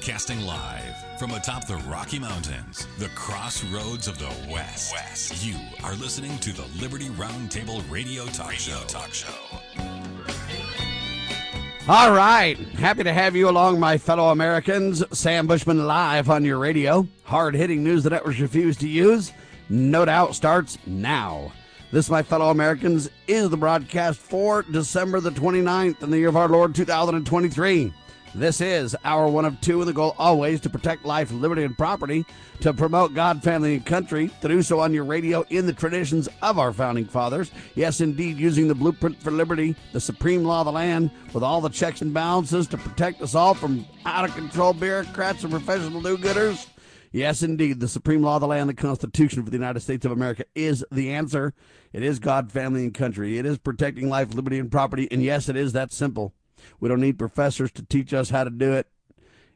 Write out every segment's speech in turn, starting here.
Broadcasting live from atop the Rocky Mountains, the crossroads of the West. West. You are listening to the Liberty Roundtable Radio Talk radio Show. Talk Show. All right. Happy to have you along, my fellow Americans. Sam Bushman live on your radio. Hard hitting news the networks refuse to use. No doubt starts now. This, my fellow Americans, is the broadcast for December the 29th in the year of our Lord 2023. This is our one of two, and the goal always to protect life, liberty, and property, to promote God, family, and country, to do so on your radio in the traditions of our founding fathers. Yes, indeed, using the blueprint for liberty, the supreme law of the land, with all the checks and balances to protect us all from out of control bureaucrats and professional do gooders. Yes, indeed, the supreme law of the land, the Constitution for the United States of America, is the answer. It is God, family, and country. It is protecting life, liberty, and property. And yes, it is that simple. We don't need professors to teach us how to do it.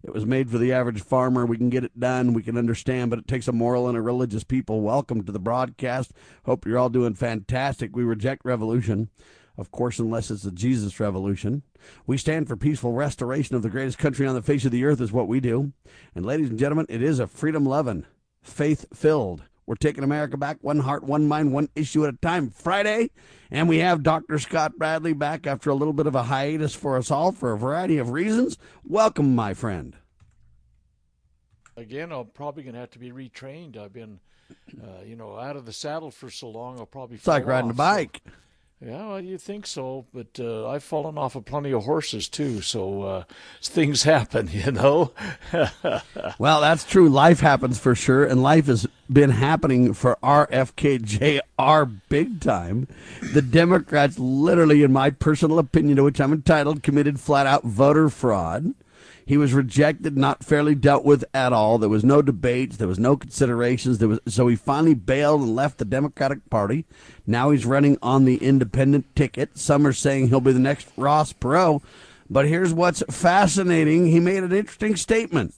It was made for the average farmer. We can get it done. We can understand, but it takes a moral and a religious people. Welcome to the broadcast. Hope you're all doing fantastic. We reject revolution, of course, unless it's the Jesus revolution. We stand for peaceful restoration of the greatest country on the face of the earth, is what we do. And, ladies and gentlemen, it is a freedom loving, faith filled, we're taking America back one heart, one mind, one issue at a time. Friday, and we have Dr. Scott Bradley back after a little bit of a hiatus for us all for a variety of reasons. Welcome, my friend. Again, I'm probably going to have to be retrained. I've been, uh, you know, out of the saddle for so long. I'll probably. It's like riding off, a bike. So. Yeah, well, you think so, but uh, I've fallen off of plenty of horses too, so uh, things happen, you know. well, that's true. Life happens for sure, and life has been happening for RFKJR big time. The Democrats, literally, in my personal opinion, to which I'm entitled, committed flat out voter fraud. He was rejected, not fairly dealt with at all. There was no debates. There was no considerations. There was so he finally bailed and left the Democratic Party. Now he's running on the independent ticket. Some are saying he'll be the next Ross Perot. But here's what's fascinating. He made an interesting statement.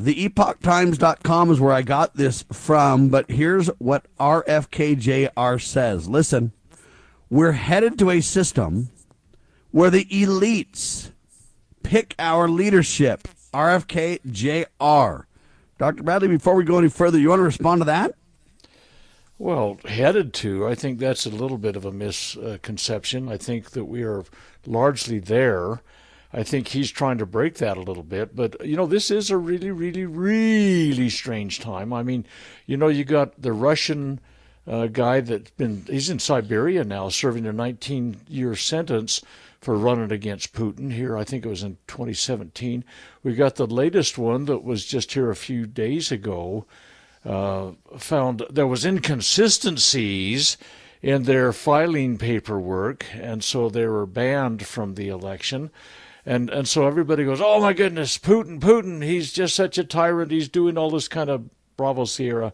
The epochtimes.com is where I got this from, but here's what RFKJR says. Listen, we're headed to a system where the elites pick our leadership. RFK JR. Dr. Bradley, before we go any further, you want to respond to that? Well, headed to, I think that's a little bit of a misconception. I think that we are largely there. I think he's trying to break that a little bit. But, you know, this is a really, really, really strange time. I mean, you know, you got the Russian uh, guy that's been, he's in Siberia now serving a 19 year sentence for running against Putin here. I think it was in 2017. We got the latest one that was just here a few days ago. Uh, found there was inconsistencies in their filing paperwork, and so they were banned from the election. And and so everybody goes, "Oh my goodness, Putin, Putin! He's just such a tyrant. He's doing all this kind of Bravo Sierra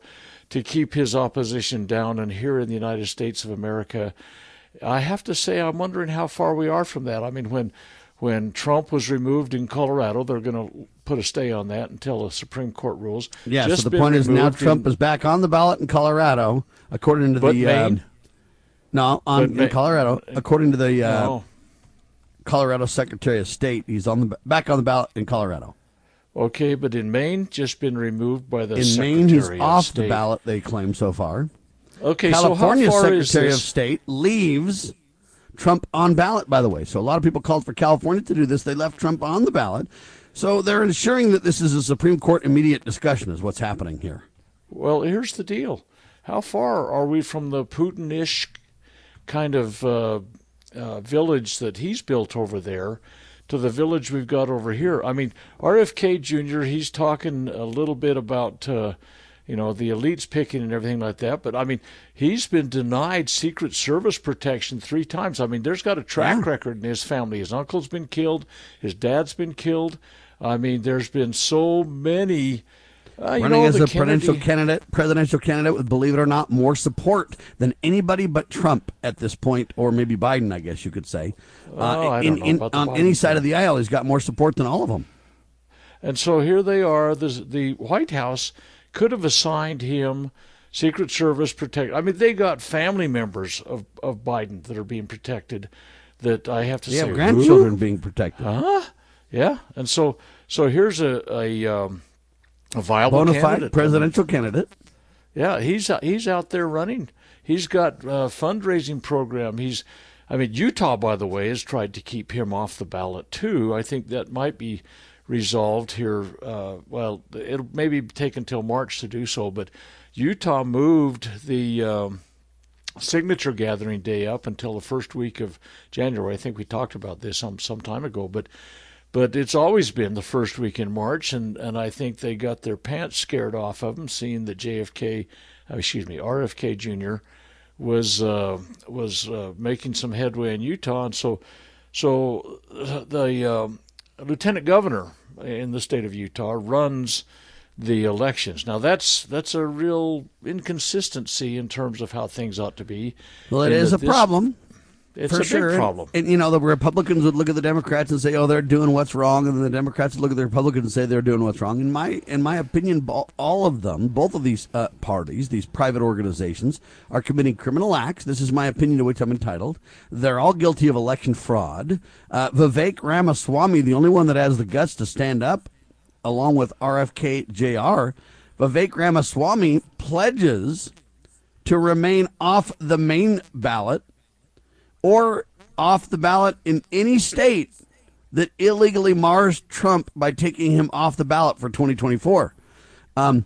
to keep his opposition down." And here in the United States of America, I have to say, I'm wondering how far we are from that. I mean, when when Trump was removed in Colorado, they're going to put a stay on that until the Supreme Court rules. Yeah. Just so the point is now Trump in, is back on the ballot in Colorado, according to the Maine, um, no on in Colorado, according to the uh, no. Colorado Secretary of State. He's on the back on the ballot in Colorado. Okay, but in Maine, just been removed by the in Secretary Maine. He's off State. the ballot. They claim so far. Okay, California so Secretary of State leaves Trump on ballot, by the way. So a lot of people called for California to do this. They left Trump on the ballot. So they're ensuring that this is a Supreme Court immediate discussion, is what's happening here. Well, here's the deal. How far are we from the Putin ish kind of uh, uh, village that he's built over there to the village we've got over here? I mean, RFK Jr., he's talking a little bit about. Uh, you know, the elites picking and everything like that. But I mean, he's been denied Secret Service protection three times. I mean, there's got a track yeah. record in his family. His uncle's been killed, his dad's been killed. I mean, there's been so many. Uh, Running know, as a Kennedy... presidential candidate, presidential candidate with, believe it or not, more support than anybody but Trump at this point, or maybe Biden, I guess you could say. Oh, uh, in, in, on Biden any side of the aisle, he's got more support than all of them. And so here they are. The, the White House could have assigned him Secret Service protect. I mean, they got family members of, of Biden that are being protected. That I have to they say, have grandchildren Who? being protected. Huh? Yeah, and so so here's a a, um, a viable Bona fide presidential candidate. Yeah, he's he's out there running. He's got a fundraising program. He's, I mean, Utah, by the way, has tried to keep him off the ballot too. I think that might be resolved here. Uh, well, it'll maybe take until March to do so, but Utah moved the um, signature gathering day up until the first week of January. I think we talked about this some some time ago, but but it's always been the first week in March, and, and I think they got their pants scared off of them, seeing that JFK, uh, excuse me, RFK Jr. was uh, was uh, making some headway in Utah, and so so the um, lieutenant governor in the state of Utah runs the elections. Now that's that's a real inconsistency in terms of how things ought to be. Well, it is a this- problem. It's for a sure. big problem. And, you know, the Republicans would look at the Democrats and say, "Oh, they're doing what's wrong," and the Democrats would look at the Republicans and say they're doing what's wrong. In my in my opinion, all of them, both of these uh, parties, these private organizations, are committing criminal acts. This is my opinion to which I'm entitled. They're all guilty of election fraud. Uh, Vivek Ramaswamy, the only one that has the guts to stand up, along with RFK Jr. Vivek Ramaswamy pledges to remain off the Maine ballot or off the ballot in any state that illegally mars Trump by taking him off the ballot for 2024. Um,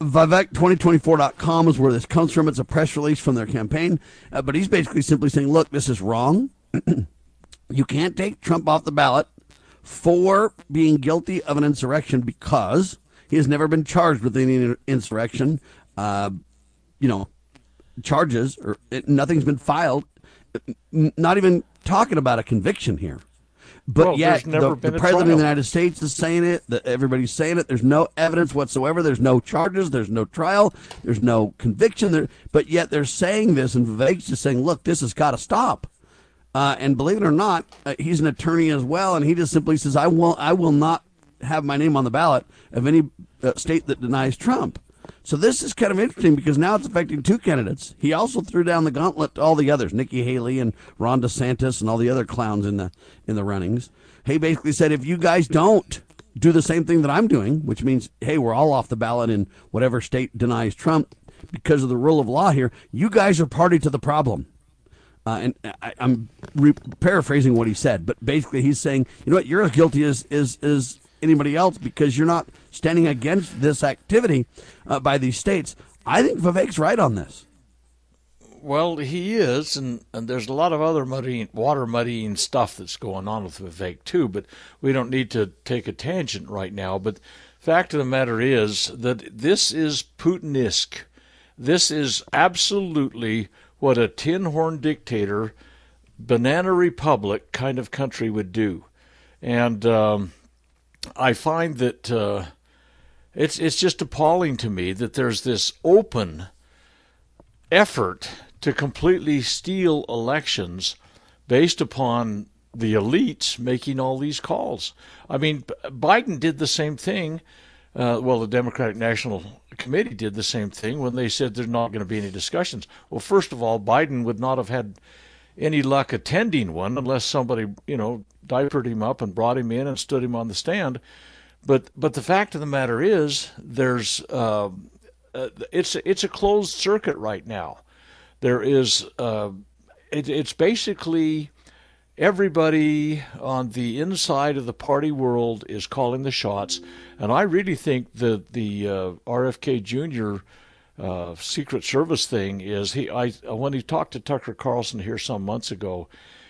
Vivek2024.com is where this comes from. It's a press release from their campaign. Uh, but he's basically simply saying, look, this is wrong. you can't take Trump off the ballot for being guilty of an insurrection because he has never been charged with any insurrection. Uh, you know, charges or it, nothing's been filed. Not even talking about a conviction here. But Well, yet, the, the president of the United States is saying it. That everybody's saying it. There's no evidence whatsoever. There's no charges. There's no trial. There's no conviction. There, but yet they're saying this, and Vivek's just saying, "Look, this has got to stop." Uh, and believe it or not, uh, he's an attorney as well, and he just simply says, "I will, I will not have my name on the ballot of any uh, state that denies Trump." So this is kind of interesting because now it's affecting two candidates. He also threw down the gauntlet to all the others, Nikki Haley and Ron DeSantis and all the other clowns in the in the runnings. He basically said, if you guys don't do the same thing that I'm doing, which means, hey, we're all off the ballot in whatever state denies Trump because of the rule of law here, you guys are party to the problem. Uh, and I, I'm re- paraphrasing what he said, but basically he's saying, you know what, you're as guilty as is is anybody else because you're not standing against this activity uh, by these states. I think Vivek's right on this. Well, he is, and, and there's a lot of other muddying, water muddying stuff that's going on with Vivek too. But we don't need to take a tangent right now. But fact of the matter is that this is Putinesque. This is absolutely what a tin horn dictator, banana republic kind of country would do, and um, I find that uh, it's it's just appalling to me that there's this open effort to completely steal elections based upon the elites making all these calls. I mean, Biden did the same thing. Uh, well, the Democratic National Committee did the same thing when they said there's not going to be any discussions. Well, first of all, Biden would not have had any luck attending one unless somebody, you know, diapered him up and brought him in and stood him on the stand. But but the fact of the matter is, there's uh, uh, it's it's a closed circuit right now. There is uh, it, it's basically everybody on the inside of the party world is calling the shots, and I really think that the uh, RFK Jr. Uh, Secret Service thing is he. I when he talked to Tucker Carlson here some months ago,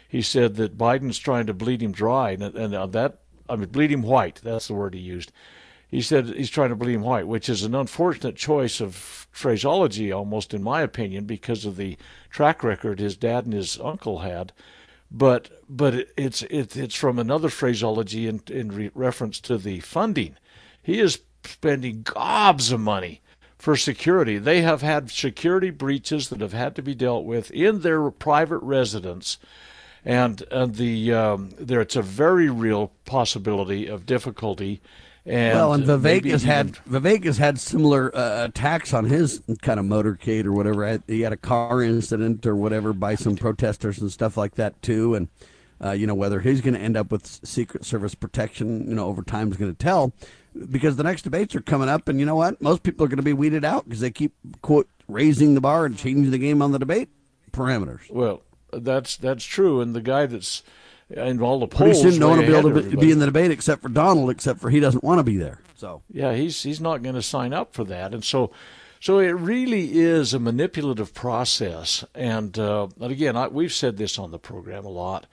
he said that Biden's trying to bleed him dry, and, and uh, that I mean bleed him white. That's the word he used. He said he's trying to bleed him white, which is an unfortunate choice of phraseology, almost in my opinion, because of the track record his dad and his uncle had. But but it's it, it's from another phraseology in in re- reference to the funding. He is spending gobs of money for security. They have had security breaches that have had to be dealt with in their private residence, and and the um, there it's a very real possibility of difficulty. And well, and Vivek has had Vivek has had similar uh, attacks on his kind of motorcade or whatever. He had a car incident or whatever by some protesters and stuff like that too. And Uh, you know whether he's going to end up with Secret Service protection. You know over time is going to tell, because the next debates are coming up, and you know what? Most people are going to be weeded out because they keep quote raising the bar and changing the game on the debate parameters. Well, that's that's true, and the guy that's in all the Pretty polls, soon, no one will be able to be in the debate except for Donald, except for he doesn't want to be there. So Yeah, he's he's not going to sign up for that, and so so it really is a manipulative process. And, uh, and again, I, we've said this on the program a lot.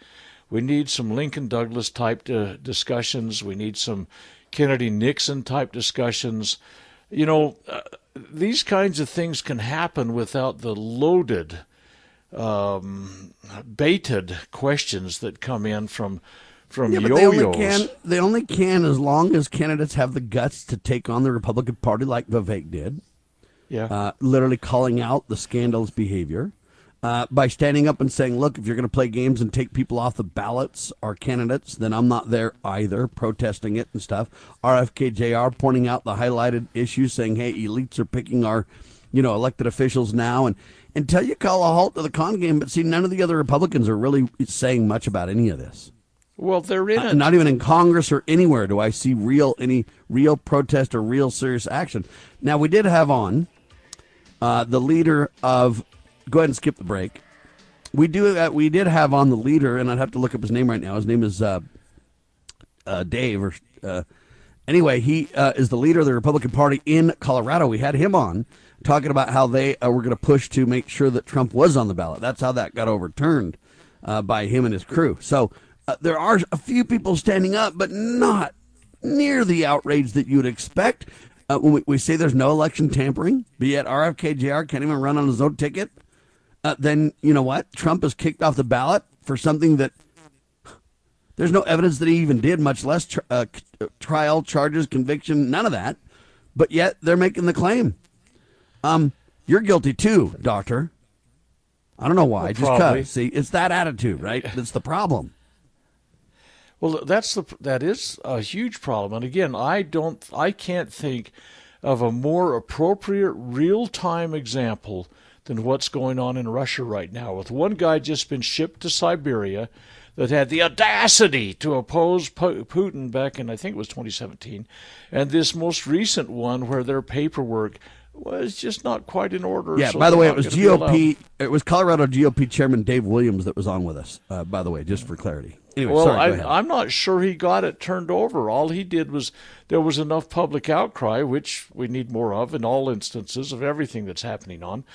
We need some Lincoln Douglas type uh, discussions. We need some Kennedy Nixon type discussions. You know, uh, these kinds of things can happen without the loaded, um, baited questions that come in from from yeah, but they yo-yos. only can they only can as long as candidates have the guts to take on the Republican Party like Vivek did. yeah. uh, literally calling out the scandalous behavior uh, by standing up and saying, "Look, if you're going to play games and take people off the ballots or candidates, then I'm not there either." Protesting it and stuff. RFK Jr. pointing out the highlighted issues, saying, "Hey, elites are picking our, you know, elected officials now." And until you call a halt to the con game, but see, none of the other Republicans are really saying much about any of this. well, they're in Uh, it. Not even in Congress or anywhere do I see real any real protest or real serious action. Now we did have on uh, the leader of. Go ahead and skip the break. We do. Uh, we did have on the leader, and I'd have to look up his name right now. His name is uh, uh, Dave. Or uh, anyway, he uh, is the leader of the Republican Party in Colorado. We had him on talking about how they uh, were going to push to make sure that Trump was on the ballot. That's how that got overturned uh, by him and his crew. So uh, there are a few people standing up, but not near the outrage that you would expect. Uh, when we, we say there's no election tampering, be yet RFK Jr. can't even run on his own ticket, uh, then you know what? Trump is kicked off the ballot for something that there's no evidence that he even did, much less uh, trial, charges, conviction, none of that. But yet they're making the claim. Um, you're guilty too, doctor. I don't know why. Well, just probably. cause. See, it's that attitude, right? That's the problem. Well, that's the that is a huge problem. And again, I don't, I can't think of a more appropriate real-time example than what's going on in Russia right now. With one guy just been shipped to Siberia that had the audacity to oppose Putin back in I think it was 2017, and this most recent one where their paperwork was just not quite in order. Yeah. so by the way, it was gonna be allowed. GOP. It was Colorado GOP Chairman Dave Williams that was on with us. Uh, by the way, just for clarity. Anyway, Well, sorry. I, I'm not sure he got it turned over. All he did was there was enough public outcry, which we need more of in all instances of everything that's happening on.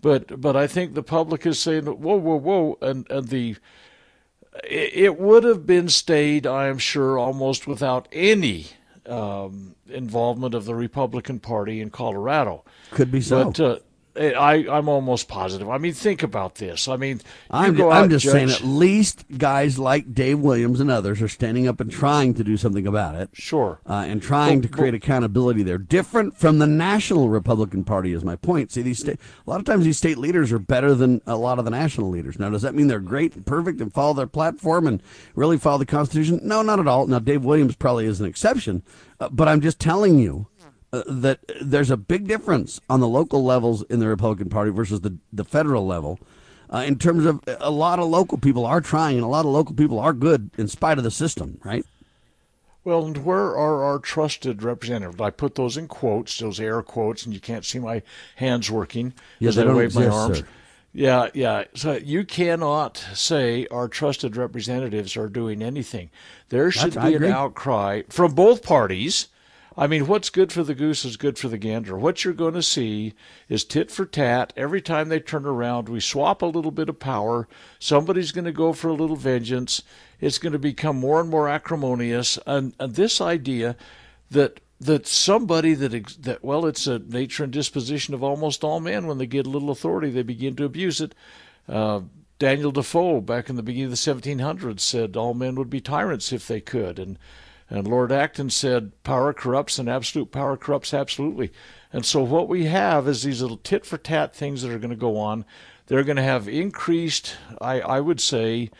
But but I think the public is saying, whoa, whoa, whoa, and and the it, it would have been stayed, I am sure, almost without any um, involvement of the Republican Party in Colorado. Could be so. But uh, I, I'm almost positive. I mean, think about this. I mean, I'm, I'm just saying, at least guys like Dave Williams and others are standing up and trying to do something about it. Sure. Uh, and trying to create accountability there. Different from the national Republican Party is my point. See, these state, a lot of times these state leaders are better than a lot of the national leaders. Now, does that mean they're great and perfect and follow their platform and really follow the Constitution? No, not at all. Now, Dave Williams probably is an exception, uh, but I'm just telling you uh, that there's a big difference on the local levels in the Republican Party versus the, the federal level. Uh, in terms of a lot of local people are trying, and a lot of local people are good in spite of the system, right? Well, and where are our trusted representatives? I put those in quotes, those air quotes, and you can't see my hands working Yeah, as I wave my arms. sir. Yeah, yeah. So you cannot say our trusted representatives are doing anything. There should That's- be an outcry from both parties. I mean, what's good for the goose is good for the gander. What you're going to see is tit for tat. Every time they turn around, we swap a little bit of power. Somebody's going to go for a little vengeance. It's going to become more and more acrimonious. And, and this idea that that somebody that that well, it's a nature and disposition of almost all men. When they get a little authority, they begin to abuse it. Uh, Daniel Defoe, back in the beginning of the 1700s, said all men would be tyrants if they could, and and Lord Acton said power corrupts and absolute power corrupts absolutely. And so what we have is these little tit for tat things that are going to go on. They're going to have increased, I, I would say,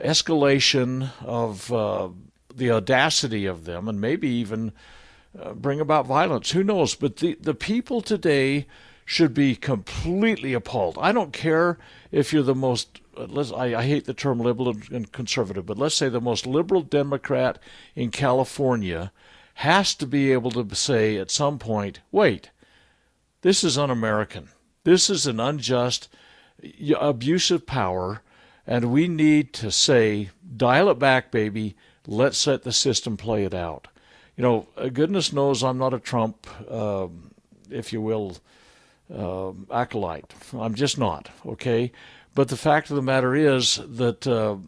escalation of uh, the audacity of them, and maybe even uh, bring about violence. Who knows? But the, the people today should be completely appalled. I don't care if you're the most let's, I, I hate the term liberal and conservative, but let's say the most liberal Democrat in California has to be able to say at some point, wait, this is un American. This is an unjust abuse of power, and we need to say, dial it back, baby. Let's let the system play it out. You know, uh, goodness knows I'm not a Trump, uh, if you will, uh, acolyte. I'm just not, okay? But the fact of the matter is that uh,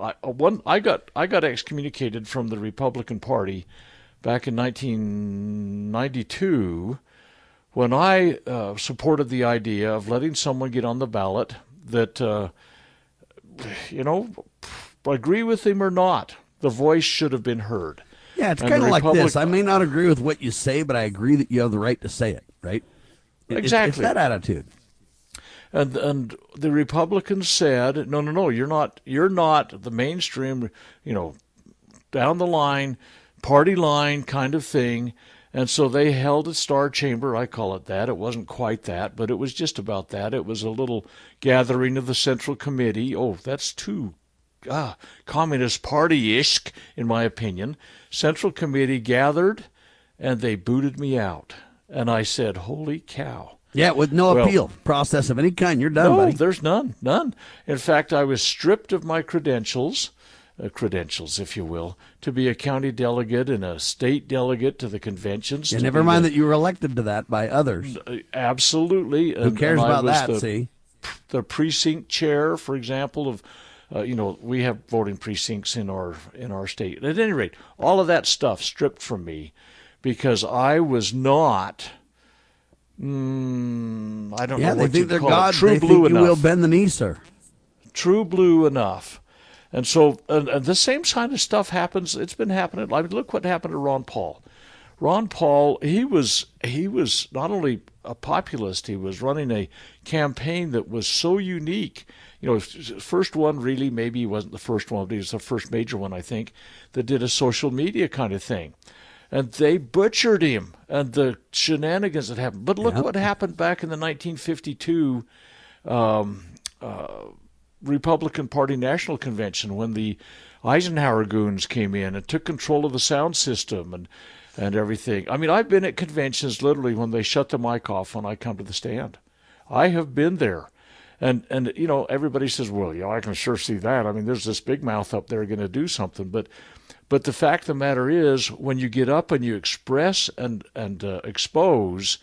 I, one, I got I got excommunicated from the Republican Party back in 1992 when I uh, supported the idea of letting someone get on the ballot that, uh, you know, agree with him or not, the voice should have been heard. Yeah, it's kind of like this. I may not agree with what you say, but I agree that you have the right to say it, right? Exactly. It's, it's that attitude. And and the Republicans said, no, no, no, you're not. You're not the mainstream. You know, down the line, party line kind of thing. And so they held a star chamber. I call it that. It wasn't quite that, but it was just about that. It was a little gathering of the Central Committee. Oh, that's too ah, Communist Party ish, in my opinion. Central Committee gathered and they booted me out. And I said, Holy cow. Yeah, with no well, appeal process of any kind. You're done, no, buddy. there's none. None. In fact, I was stripped of my credentials. Uh, credentials, if you will, to be a county delegate and a state delegate to the conventions. Yeah, never mind the, that you were elected to that by others. Uh, absolutely. Who cares and about that? The, see, the precinct chair, for example, of uh, you know, we have voting precincts in our in our state. At any rate, all of that stuff stripped from me because I was not. Mm, I don't yeah, know. they think they're God. True they blue think enough. you will bend the knee, sir. True blue enough. And so, and, and the same kind of stuff happens. It's been happening. I mean, look what happened to Ron Paul. Ron Paul, he was he was not only a populist, he was running a campaign that was so unique you know, first one really maybe he wasn't the first one, but he was the first major one, I think, that did a social media kind of thing. And they butchered him and the shenanigans that happened. But look yep. what happened back in the 1952 um, uh, Republican Party National Convention when the Eisenhower goons came in and took control of the sound system and and everything. I mean, I've been at conventions literally when they shut the mic off when I come to the stand. I have been there. And and you know everybody says, well, yeah, I can sure see that. I mean, there's this big mouth up there going to do something, but but the fact of the matter is, when you get up and you express and and uh, expose,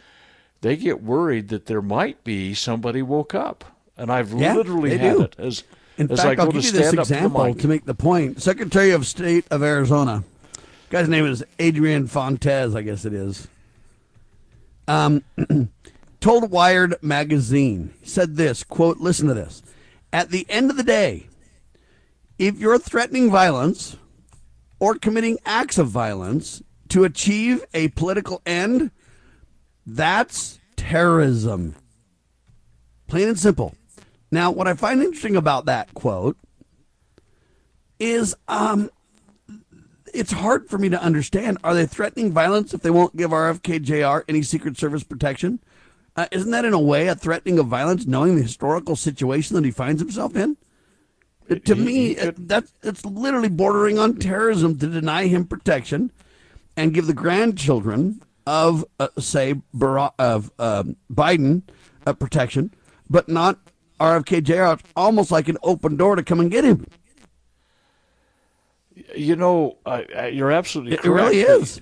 they get worried that there might be somebody woke up, and I've yeah, literally had do. it as. In as fact, I go I'll give you this example to, to make the point. Secretary of State of Arizona, guy's name is Adrian Fontes, I guess it is. Um, told Wired magazine, said this, quote, listen to this. At the end of the day, if you're threatening violence or committing acts of violence to achieve a political end, that's terrorism. Plain and simple. Now, what I find interesting about that quote is um, it's hard for me to understand. Are they threatening violence if they won't give RFK Jr. any Secret Service protection? Uh, isn't that in a way a threatening of violence, knowing the historical situation that he finds himself in? Uh, to me, uh, that's it's literally bordering on terrorism to deny him protection and give the grandchildren of, uh, say, Barack, of um, Biden uh, protection, but not RFK Jr. It's almost like an open door to come and get him. You know, you're absolutely it, correct. It really is.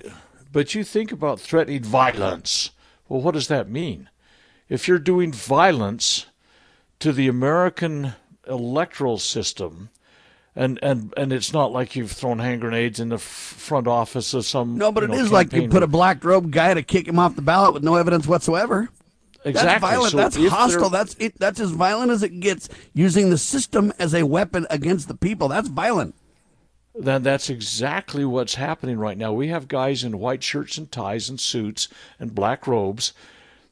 But you think about threatening violence. Well, what does that mean? if you're doing violence to the American electoral system, and and and it's not like you've thrown hand grenades in the front office of some. No, but it know, is like you put a black robe guy to kick him off the ballot with no evidence whatsoever. Exactly. That's violent. So that's hostile. That's it. That's as violent as it gets. Using the system as a weapon against the people. That's violent. Then that's exactly what's happening right now. We have guys in white shirts and ties and suits and black robes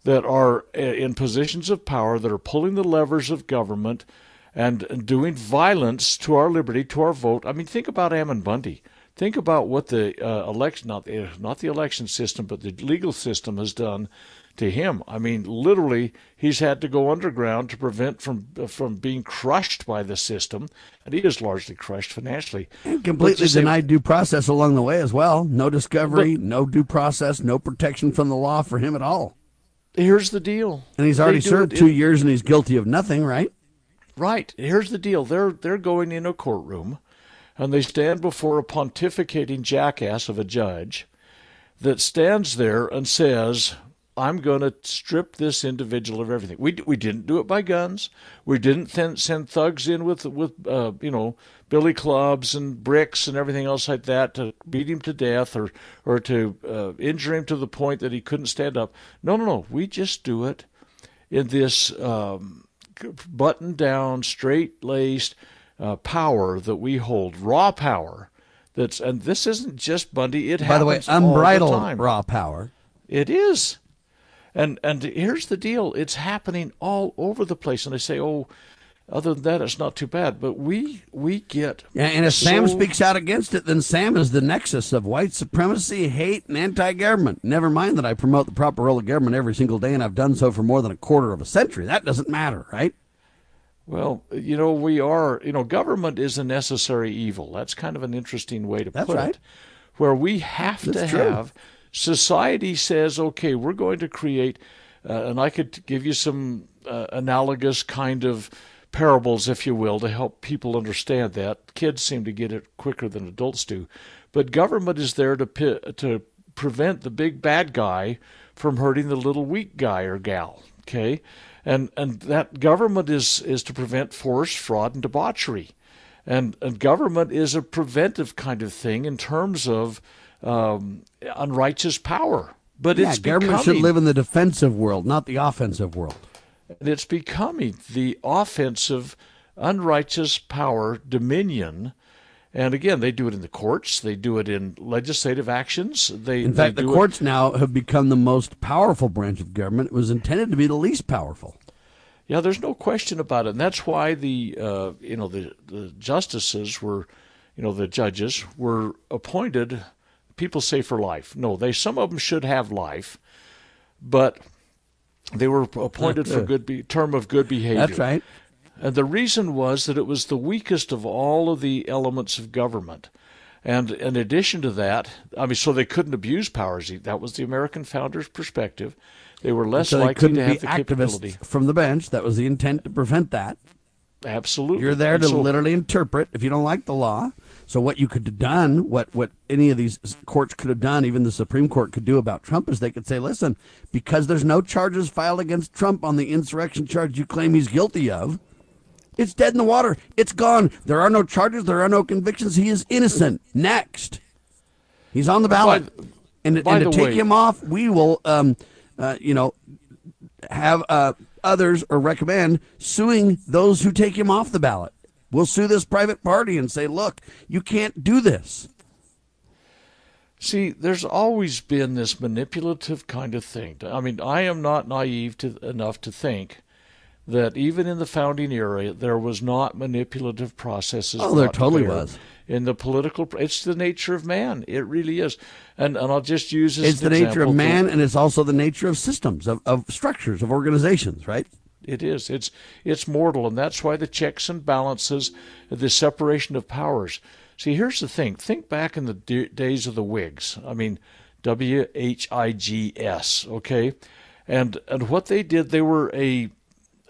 that are eh, in positions of power that are pulling the levers of government and doing violence to our liberty, to our vote. I mean, think about Ammon Bundy. Think about what the uh, election not the, not the election system, but the legal system has done to him. I mean, literally, he's had to go underground to prevent from from being crushed by the system, and he is largely crushed financially. And completely denied due process along the way as well. No discovery, But- no due process, no protection from the law for him at all. Here's the deal. And he's already served it two in- years and he's guilty of nothing, right? Right. Here's the deal. They're they're going in a courtroom, and they stand before a pontificating jackass of a judge, that stands there and says, "I'm going to strip this individual of everything." We we didn't do it by guns. We didn't then send thugs in with with uh, you know billy clubs and bricks and everything else like that to beat him to death or or to uh, injure him to the point that he couldn't stand up. No, no, no. We just do it in this um, button down, straight laced uh, power that we hold, raw power. That's and this isn't just Bundy. It By the way, the unbridled time. raw power. It is, and and here's the deal: it's happening all over the place. And I say, oh, other than that, it's not too bad. But we we get Yeah, and if Sam speaks out against it, then Sam is the nexus of white supremacy, hate, and anti-government. Never mind that I promote the proper role of government every single day, and I've done so for more than a quarter of a century. That doesn't matter, right? Well, you know, we are, you know, government is a necessary evil. That's kind of an interesting way to That's put right. it. Where we have to true. have society says, okay, we're going to create, uh, and I could give you some uh, analogous kind of parables, if you will, to help people understand that. Kids seem to get it quicker than adults do. But government is there to to prevent the big bad guy from hurting the little weak guy or gal. Okay, and and that government is is to prevent force, fraud, and debauchery, and and government is a preventive kind of thing in terms of um, unrighteous power. But Yeah, it's government becoming, should live in the defensive world, not the offensive world. And it's becoming the offensive, unrighteous power dominion. And again, they do it in the courts. They do it in legislative actions. They, In they fact, the do it- courts now have become the most powerful branch of government. It was intended to be the least powerful. Yeah, there's no question about it, and that's why the uh, you know the the justices were, you know, the judges were appointed. People say for life. No, they some of them should have life, but they were appointed for uh, uh. good be, term of good behavior. That's right. And the reason was that it was the weakest of all of the elements of government. And in addition to that, I mean, so they couldn't abuse powers. That was the American founders' perspective. They were less So they likely to be have the capability. from the bench. That was the intent to prevent that. Absolutely. You're there And to so- literally interpret if you don't like the law. So what you could have done, what what any of these courts could have done, even the Supreme Court could do about Trump, is they could say, listen, because there's no charges filed against Trump on the insurrection charge you claim he's guilty of, it's dead in the water. It's gone. There are no charges. There are no convictions. He is innocent. Next, he's on the ballot, By- and, by and to take way- him off, we will, um, uh, you know, have uh, others or recommend suing those who take him off the ballot. We'll sue this private party and say, look, you can't do this. See, there's always been this manipulative kind of thing. I mean, I am not naive to, enough to think that even in the founding era, there was not manipulative processes. Oh, there totally was. In the political, it's the nature of man. It really is. And and I'll just use as It's the nature of man, and it's also the nature of systems, of, of structures, of organizations, right? It is. It's it's mortal, and that's why the checks and balances, the separation of powers. See, here's the thing. Think back in the d- days of the Whigs. I mean, W H I G S. Okay, and and what they did, they were a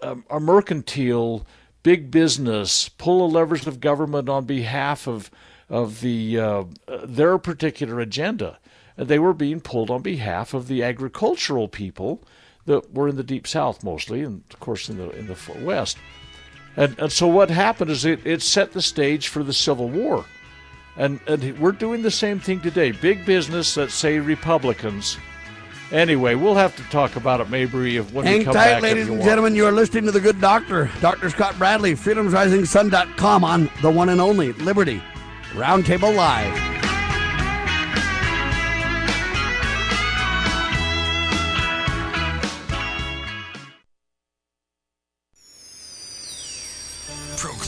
a, a mercantile, big business, pull the levers of government on behalf of of the uh, their particular agenda. They were being pulled on behalf of the agricultural people that were in the deep south mostly, and of course in the in the far west. And and so what happened is it, it set the stage for the Civil War. And and we're doing the same thing today. Big business that say Republicans. Anyway, we'll have to talk about it maybe if when we Hang come tight, back. ladies and gentlemen. You are listening to The Good Doctor, Dr. Scott Bradley, freedomsrisingsun.com on the one and only Liberty Roundtable Live.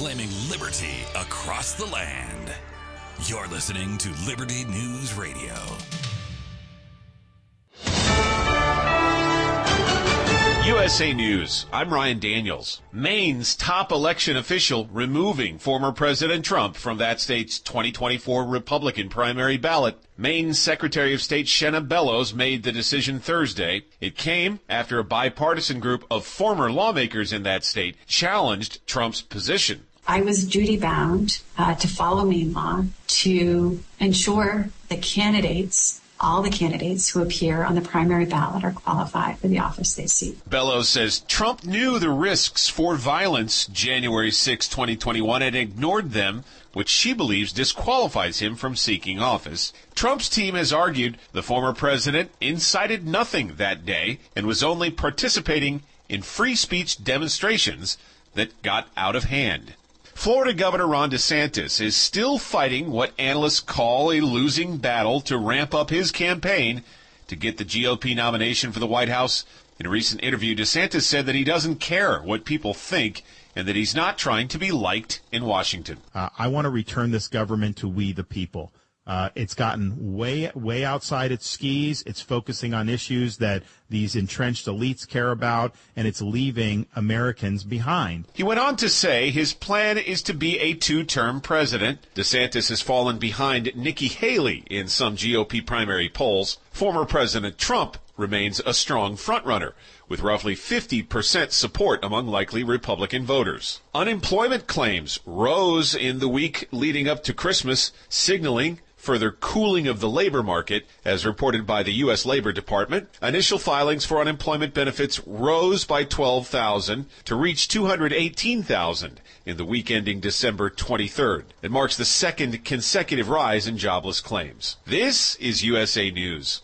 Proclaiming liberty across the land. You're listening to Liberty News Radio. USA News. I'm Ryan Daniels. Maine's top election official removing former President Trump from that state's 2024 Republican primary ballot. Maine's Secretary of State Shenna Bellows made the decision Thursday. It came after a bipartisan group of former lawmakers in that state challenged Trump's position. I was duty bound uh, to follow Maine law to ensure the candidates all the candidates who appear on the primary ballot are qualified for the office they seek. Bellows says Trump knew the risks for violence January 6, 2021, and ignored them, which she believes disqualifies him from seeking office. Trump's team has argued the former president incited nothing that day and was only participating in free speech demonstrations that got out of hand. Florida Governor Ron DeSantis is still fighting what analysts call a losing battle to ramp up his campaign to get the GOP nomination for the White House. In a recent interview, DeSantis said that he doesn't care what people think and that he's not trying to be liked in Washington. Uh, I want to return this government to we the people. Uh, it's gotten way, way outside its skis. It's focusing on issues that these entrenched elites care about, and it's leaving Americans behind. He went on to say his plan is to be a two-term president. DeSantis has fallen behind Nikki Haley in some GOP primary polls. Former President Trump remains a strong frontrunner, with roughly 50% support among likely Republican voters. Unemployment claims rose in the week leading up to Christmas, signaling further cooling of the labor market, as reported by the U.S. Labor Department. Initial filings for unemployment benefits rose by 12,000 to reach 218,000 in the week ending December 23rd. It marks the second consecutive rise in jobless claims. This is USA News.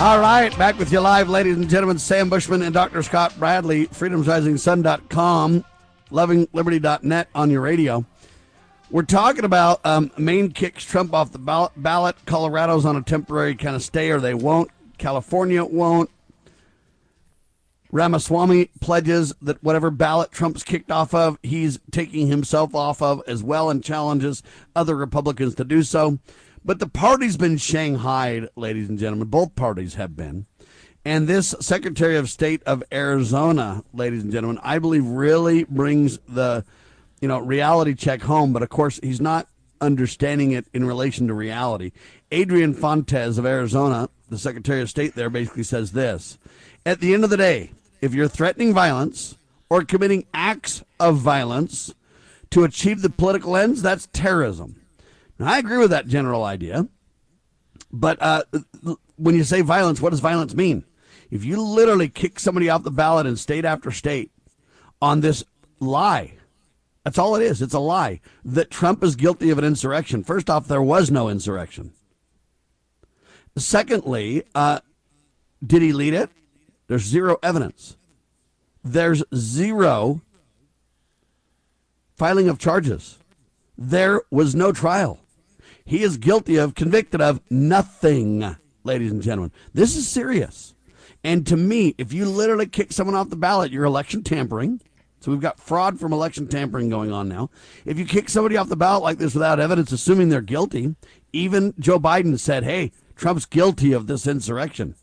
All right, back with you live, ladies and gentlemen. Sam Bushman and Dr. Scott Bradley, freedomsrisingsun.com, lovingliberty.net on your radio. We're talking about um, Maine kicks Trump off the ballot. Colorado's on a temporary kind of stay, or they won't. California won't. Ramaswamy pledges that whatever ballot Trump's kicked off of, he's taking himself off of as well and challenges other Republicans to do so. But the party's been shanghaied, ladies and gentlemen. Both parties have been. And this Secretary of State of Arizona, ladies and gentlemen, I believe really brings the, you know, reality check home. But of course, he's not understanding it in relation to reality. Adrian Fontes of Arizona, the Secretary of State there, basically says this: At the end of the day, if you're threatening violence or committing acts of violence to achieve the political ends, that's terrorism. I agree with that general idea. But uh, when you say violence, what does violence mean? If you literally kick somebody off the ballot in state after state on this lie, that's all it is. It's a lie that Trump is guilty of an insurrection. First off, there was no insurrection. Secondly, uh, did he lead it? There's zero evidence. There's zero filing of charges. There was no trial. He is guilty of, convicted of nothing, ladies and gentlemen. This is serious. And to me, if you literally kick someone off the ballot, you're election tampering. So we've got fraud from election tampering going on now. If you kick somebody off the ballot like this without evidence, assuming they're guilty, even Joe Biden said, hey, Trump's guilty of this insurrection.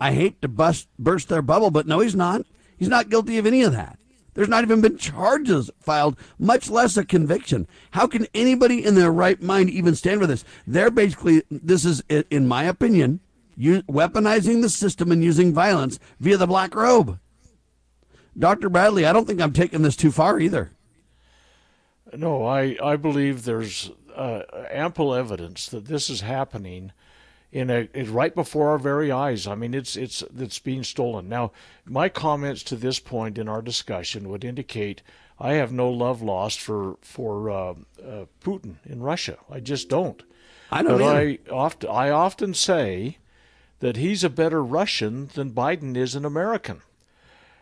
I hate to bust, burst their bubble, but no, he's not. He's not guilty of any of that. There's not even been charges filed, much less a conviction. How can anybody in their right mind even stand for this? They're basically, this is, in my opinion, weaponizing the system and using violence via the black robe. Dr. Bradley, I don't think I'm taking this too far either. No, I, I believe there's uh, ample evidence that this is happening in a right before our very eyes. I mean, it's it's it's being stolen. Now, my comments to this point in our discussion would indicate I have no love lost for for uh, uh, Putin in Russia. I just don't. I don't. But I often I often say that he's a better Russian than Biden is an American.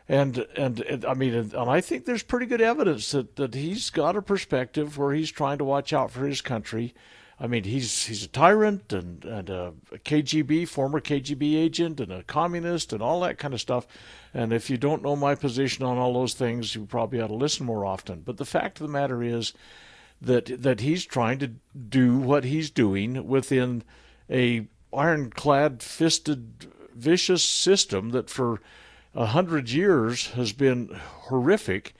And, and, and I mean, and I think there's pretty good evidence that, that he's got a perspective where he's trying to watch out for his country I mean, he's he's a tyrant and, and a KGB, former KGB agent, and a communist, and all that kind of stuff. And if you don't know my position on all those things, you probably ought to listen more often. But the fact of the matter is that that he's trying to do what he's doing within a ironclad, fisted, vicious system that for a hundred years has been horrific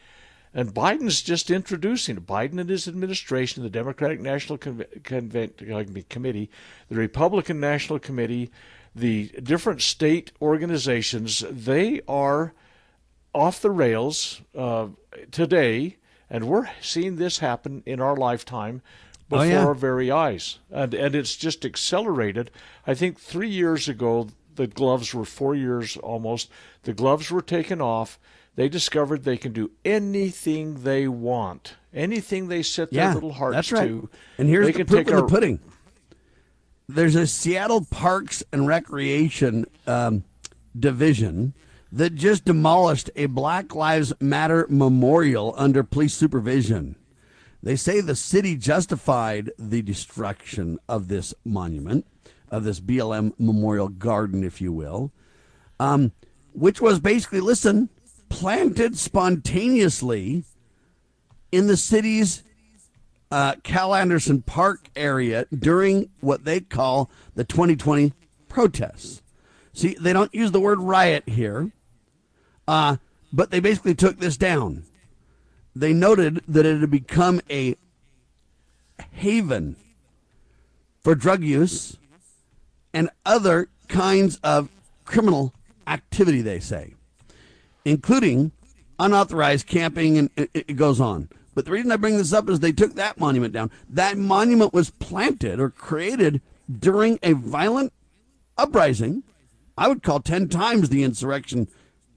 and Biden's just introducing Biden and his administration, the Democratic National Conven- Committee, the Republican National Committee, the different state organizations, they are off the rails uh, today, and we're seeing this happen in our lifetime before oh, yeah. our very eyes. And, and it's just accelerated. I think three years ago, the gloves were four years almost, the gloves were taken off they discovered they can do anything they want, anything they set their little hearts that's right. to. And here's they the proof in the pudding. There's a Seattle Parks and Recreation um, division that just demolished a Black Lives Matter memorial under police supervision. They say the city justified the destruction of this monument, of this BLM memorial garden, if you will, um, which was basically listen, planted spontaneously in the city's uh, Cal Anderson Park area during what they call the 2020 protests. See, they don't use the word riot here, uh, but they basically took this down. They noted that it had become a haven for drug use and other kinds of criminal activity, they say including unauthorized camping, and it, it goes on. But the reason I bring this up is they took that monument down. That monument was planted or created during a violent uprising. I would call 10 times the insurrection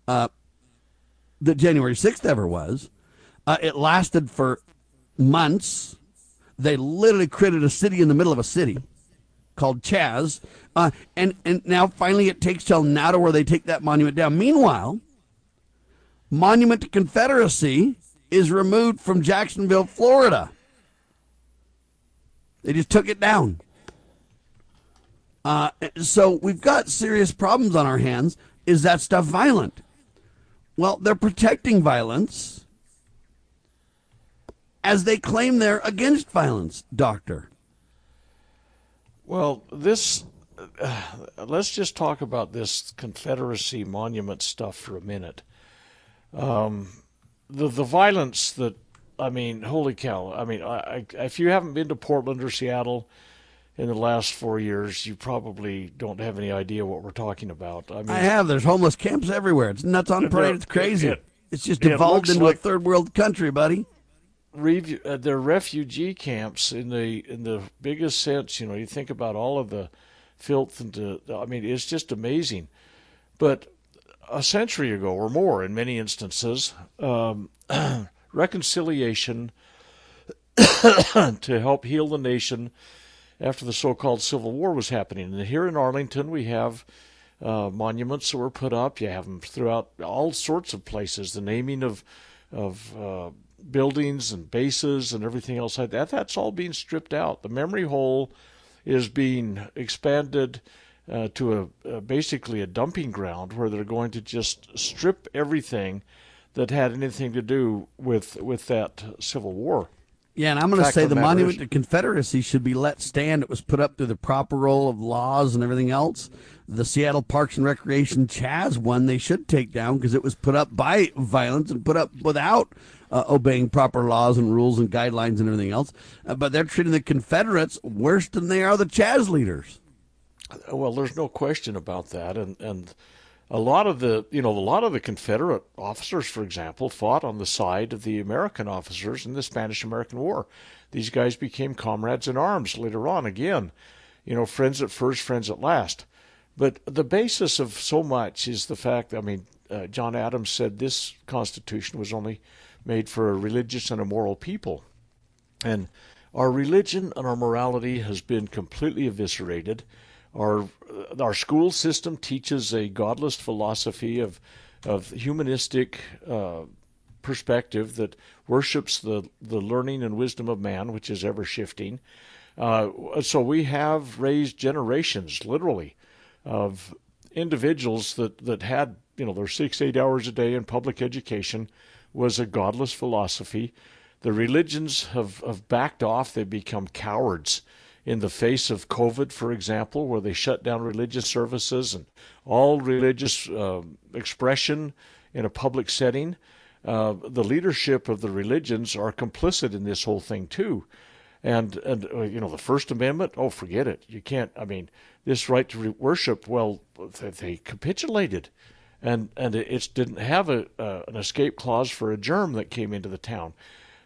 uh, that January 6th ever was. Uh, it lasted for months. They literally created a city in the middle of a city called Chaz. Uh, and, and now finally it takes till now to where they take that monument down. Meanwhile, Monument to Confederacy is removed from Jacksonville, Florida. They just took it down. Uh, so we've got serious problems on our hands. Is that stuff violent? Well, they're protecting violence as they claim they're against violence, Doctor. Well, this. Uh, let's just talk about this Confederacy monument stuff for a minute. Um, the the violence that I mean, holy cow! I mean, I, I, if you haven't been to Portland or Seattle in the last four years, you probably don't have any idea what we're talking about. I mean, I have. There's homeless camps everywhere. It's nuts on parade. It's crazy. It, it's just devolved it into like a third world country, buddy. Re- uh, they're refugee camps in the in the biggest sense. You know, you think about all of the filth and the, I mean, it's just amazing. But a century ago or more in many instances, um, reconciliation to help heal the nation after the so called Civil War was happening. And here in Arlington, we have uh, monuments that were put up. You have them throughout all sorts of places. The naming of, of uh, buildings and bases and everything else like that, that's all being stripped out. The memory hole is being expanded uh, to a, a, basically a dumping ground where they're going to just strip everything that had anything to do with with that Civil War. Yeah, and I'm going to say the the monument to Confederacy should be let stand. It was put up through the proper role of laws and everything else. The Seattle Parks and Recreation Chaz one they should take down because it was put up by violence and put up without uh, obeying proper laws and rules and guidelines and everything else. Uh, but they're treating the Confederates worse than they are the Chaz leaders. Well, there's no question about that, and and a lot of the you know a lot of the Confederate officers, for example, fought on the side of the American officers in the Spanish-American War. These guys became comrades in arms later on. Again, you know, friends at first, friends at last. But the basis of so much is the fact. I mean, uh, John Adams said this Constitution was only made for a religious and a moral people. And our religion and our morality has been completely eviscerated. Our our school system teaches a godless philosophy of of humanistic uh, perspective that worships the the learning and wisdom of man, which is ever shifting. Uh, so we have raised generations, literally, of individuals that, that had you know their six eight hours a day in public education was a godless philosophy. The religions have, have backed off; they've become cowards in the face of COVID, for example, where they shut down religious services and all religious uh, expression in a public setting. Uh, the leadership of the religions are complicit in this whole thing too. And and uh, you know the First Amendment, oh forget it. You can't. I mean, this right to re- worship. Well, they, they capitulated, and and it, didn't have a uh, an escape clause for a germ that came into the town.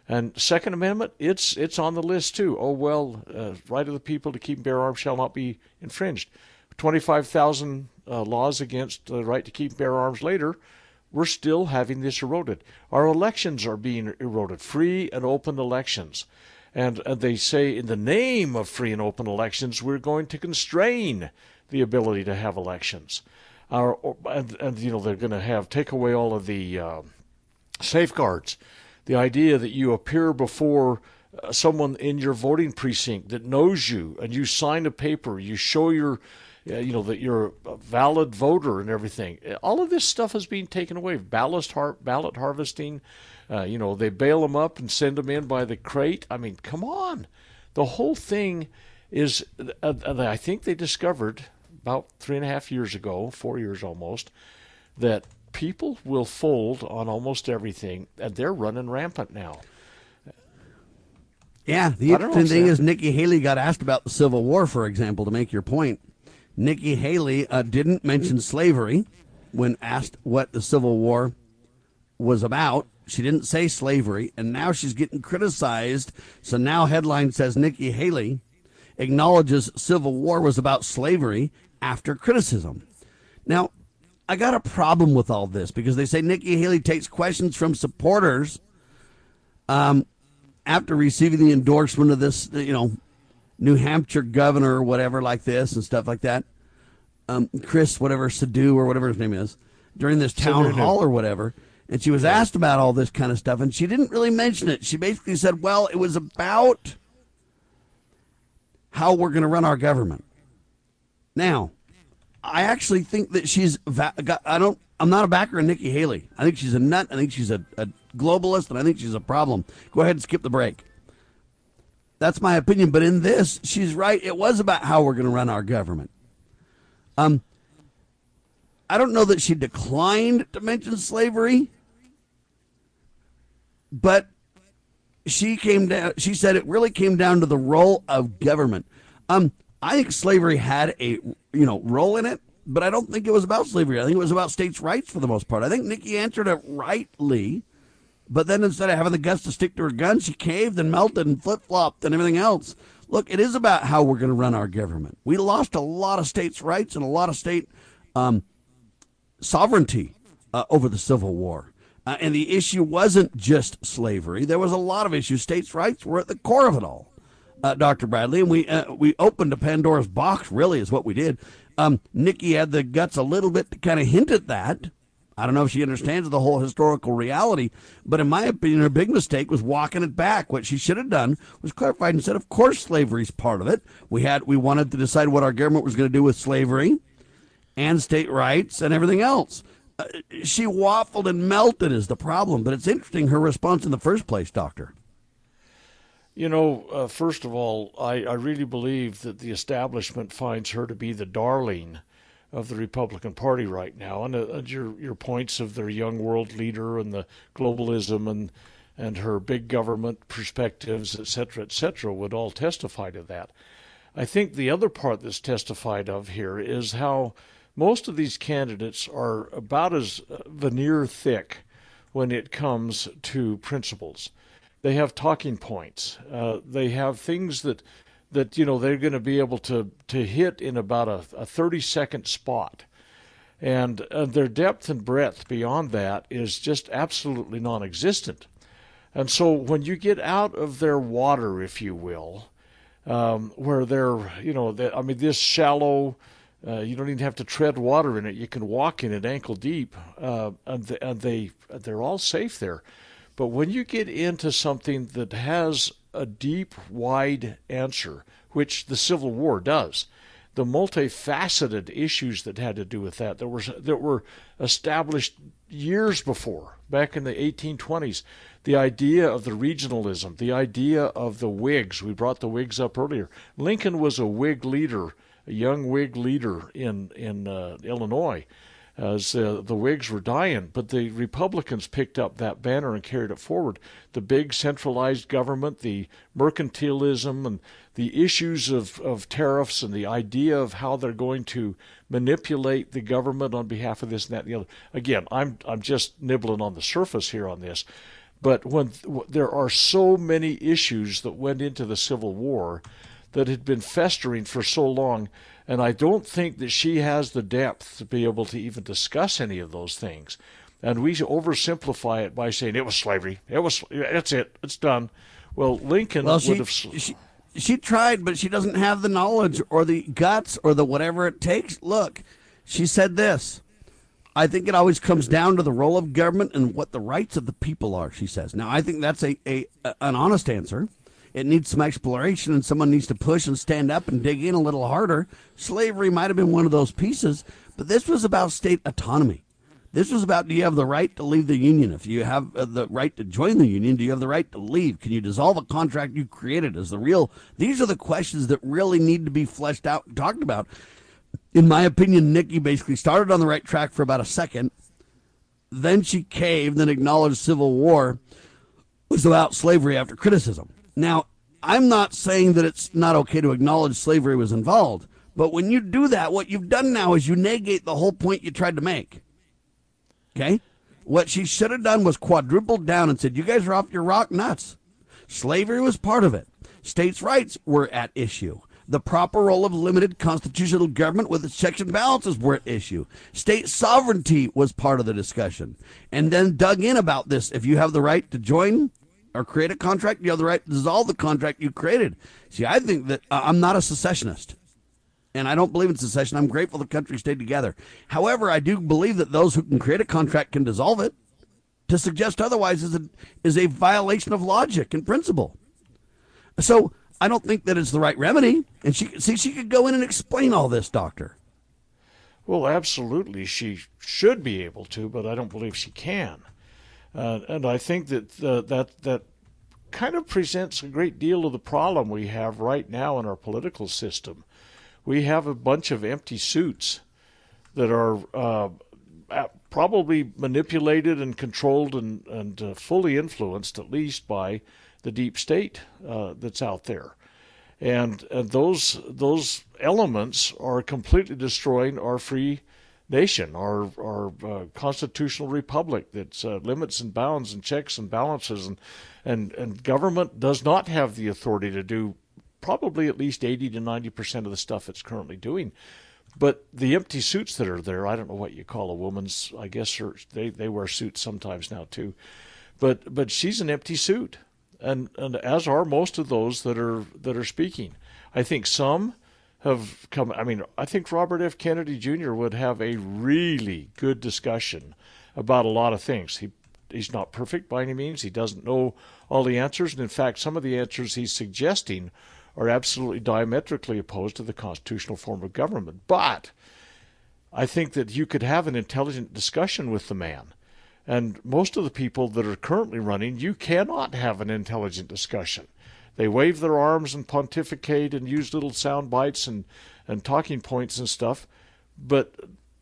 And Second Amendment, it's it's on the list too. Oh well, uh, right of the people to keep and bear arms shall not be infringed. Twenty-five thousand uh, laws against the right to keep and bear arms later, we're still having this eroded. Our elections are being eroded, free and open elections. And, and they say, in the name of free and open elections, we're going to constrain the ability to have elections. Our, and, and, you know, they're going to have take away all of the uh, safeguards. The idea that you appear before uh, someone in your voting precinct that knows you and you sign a paper, you show your, uh, you know, that you're a valid voter and everything. All of this stuff is being taken away. Ballot, har- ballot harvesting, uh, you know, they bail them up and send them in by the crate. I mean, come on. The whole thing is, uh, I think they discovered about three and a half years ago, four years almost, that people will fold on almost everything, and they're running rampant now. Yeah, the interesting thing is Nikki Haley got asked about the Civil War, for example, to make your point. Nikki Haley uh, didn't mention slavery when asked what the Civil War was about. She didn't say slavery, and now she's getting criticized. So now headline says Nikki Haley acknowledges Civil War was about slavery after criticism. Now, I got a problem with all this because they say Nikki Haley takes questions from supporters um, after receiving the endorsement of this, you know, New Hampshire governor or whatever like this and stuff like that. Um, Chris, whatever, Sadu or whatever his name is, during this town hall or whatever. And she was asked about all this kind of stuff, and she didn't really mention it. She basically said, well, it was about how we're going to run our government. Now, I actually think that she's. Va- got, I don't. I'm not a backer of Nikki Haley. I think she's a nut. I think she's a, a globalist, and I think she's a problem. Go ahead and skip the break. That's my opinion. But in this, she's right. It was about how we're going to run our government. Um, I don't know that she declined to mention slavery, but she came down. She said it really came down to the role of government. Um, I think slavery had a you know role in it, but I don't think it was about slavery. I think it was about states' rights for the most part. I think Nikki answered it rightly, but then instead of having the guts to stick to her guns, she caved and melted and flip flopped and everything else. Look, it is about how we're going to run our government. We lost a lot of states' rights and a lot of state um, sovereignty uh, over the Civil War. Uh, and the issue wasn't just slavery. There was a lot of issues. States' rights were at the core of it all, uh, Dr. Bradley. And we, uh, we opened a Pandora's box, really, is what we did. Um, Nikki had the guts a little bit to kind of hint at that. I don't know if she understands the whole historical reality, but in my opinion, her big mistake was walking it back. What she should have done was clarified and said, "Of course, slavery's part of it. We had we wanted to decide what our government was going to do with slavery, and state rights and everything else." Uh, she waffled and melted is the problem, but it's interesting her response in the first place, Doctor. You know, uh, first of all, I, I really believe that the establishment finds her to be the darling of the Republican Party right now, and, uh, your your points of their young world leader and the globalism and and her big government perspectives, et cetera, et cetera, would all testify to that. I think the other part that's testified of here is how most of these candidates are about as veneer thick when it comes to principles. They have talking points. Uh, they have things that that you know they're going to be able to to hit in about a, a 30 second spot. And uh, their depth and breadth beyond that is just absolutely non-existent. And so when you get out of their water if you will um, where they're you know they, i mean this shallow uh, you don't even have to tread water in it you can walk in it ankle deep uh, and, and they they're all safe there but when you get into something that has a deep, wide answer, which the Civil War does. The multifaceted issues that had to do with that that were that were established years before, back in the 1820s, the idea of the regionalism, the idea of the Whigs. We brought the Whigs up earlier. Lincoln was a Whig leader, a young Whig leader in in uh, Illinois as uh, the Whigs were dying, but the Republicans picked up that banner and carried it forward. The big centralized government, the mercantilism, and the issues of, of tariffs, and the idea of how they're going to manipulate the government on behalf of this and that and the other. Again, I'm I'm just nibbling on the surface here on this, but when there are so many issues that went into the Civil War that had been festering for so long and I don't think that she has the depth to be able to even discuss any of those things. And we oversimplify it by saying it was slavery. It was. That's it. It's done. Well, Lincoln well, would have. She, she tried, but she doesn't have the knowledge or the guts or the whatever it takes. Look, she said this. I think it always comes down to the role of government and what the rights of the people are, she says. Now, I think that's a, a an honest answer. It needs some exploration, and someone needs to push and stand up and dig in a little harder. Slavery might have been one of those pieces, but this was about state autonomy. This was about do you have the right to leave the union? If you have uh, the right to join the union, do you have the right to leave? Can you dissolve a contract you created? Is the real, these are the questions that really need to be fleshed out and talked about. In my opinion, Nikki basically started on the right track for about a second. Then she caved and acknowledged civil war was about slavery after criticism. Now, I'm not saying that it's not okay to acknowledge slavery was involved, but when you do that, what you've done now is you negate the whole point you tried to make. Okay? What she should have done was quadrupled down and said, You guys are off your rock nuts. Slavery was part of it. States' rights were at issue. The proper role of limited constitutional government with its checks and balances were at issue. State sovereignty was part of the discussion. And then dug in about this. If you have the right to join or create a contract, you have the right to dissolve the contract you created. See, I think that uh, I'm not a secessionist. And I don't believe in secession. I'm grateful the country stayed together. However, I do believe that those who can create a contract can dissolve it. To suggest otherwise is a, is a violation of logic and principle. So I don't think that it's the right remedy. And she see she could go in and explain all this, doctor. Well, absolutely, she should be able to, but I don't believe she can. Uh, and I think that uh, that that kind of presents a great deal of the problem we have right now in our political system. We have a bunch of empty suits that are uh, probably manipulated and controlled and, and uh, fully influenced, at least, by the deep state uh, that's out there. And, and those those elements are completely destroying our free nation, our our uh, constitutional republic that uh, limits and bounds and checks and balances, and and and government does not have the authority to do probably at least eighty to ninety percent of the stuff it's currently doing. But the empty suits that are there, I don't know what you call a woman's. I guess her, they they wear suits sometimes now too, but but she's an empty suit, and and as are most of those that are that are speaking. I think some have come. I mean, I think Robert F. Kennedy Jr. would have a really good discussion about a lot of things. He he's not perfect by any means. He doesn't know all the answers, and in fact, some of the answers he's suggesting are absolutely diametrically opposed to the constitutional form of government. But I think that you could have an intelligent discussion with the man. And most of the people that are currently running, you cannot have an intelligent discussion. They wave their arms and pontificate and use little sound bites and, and talking points and stuff, but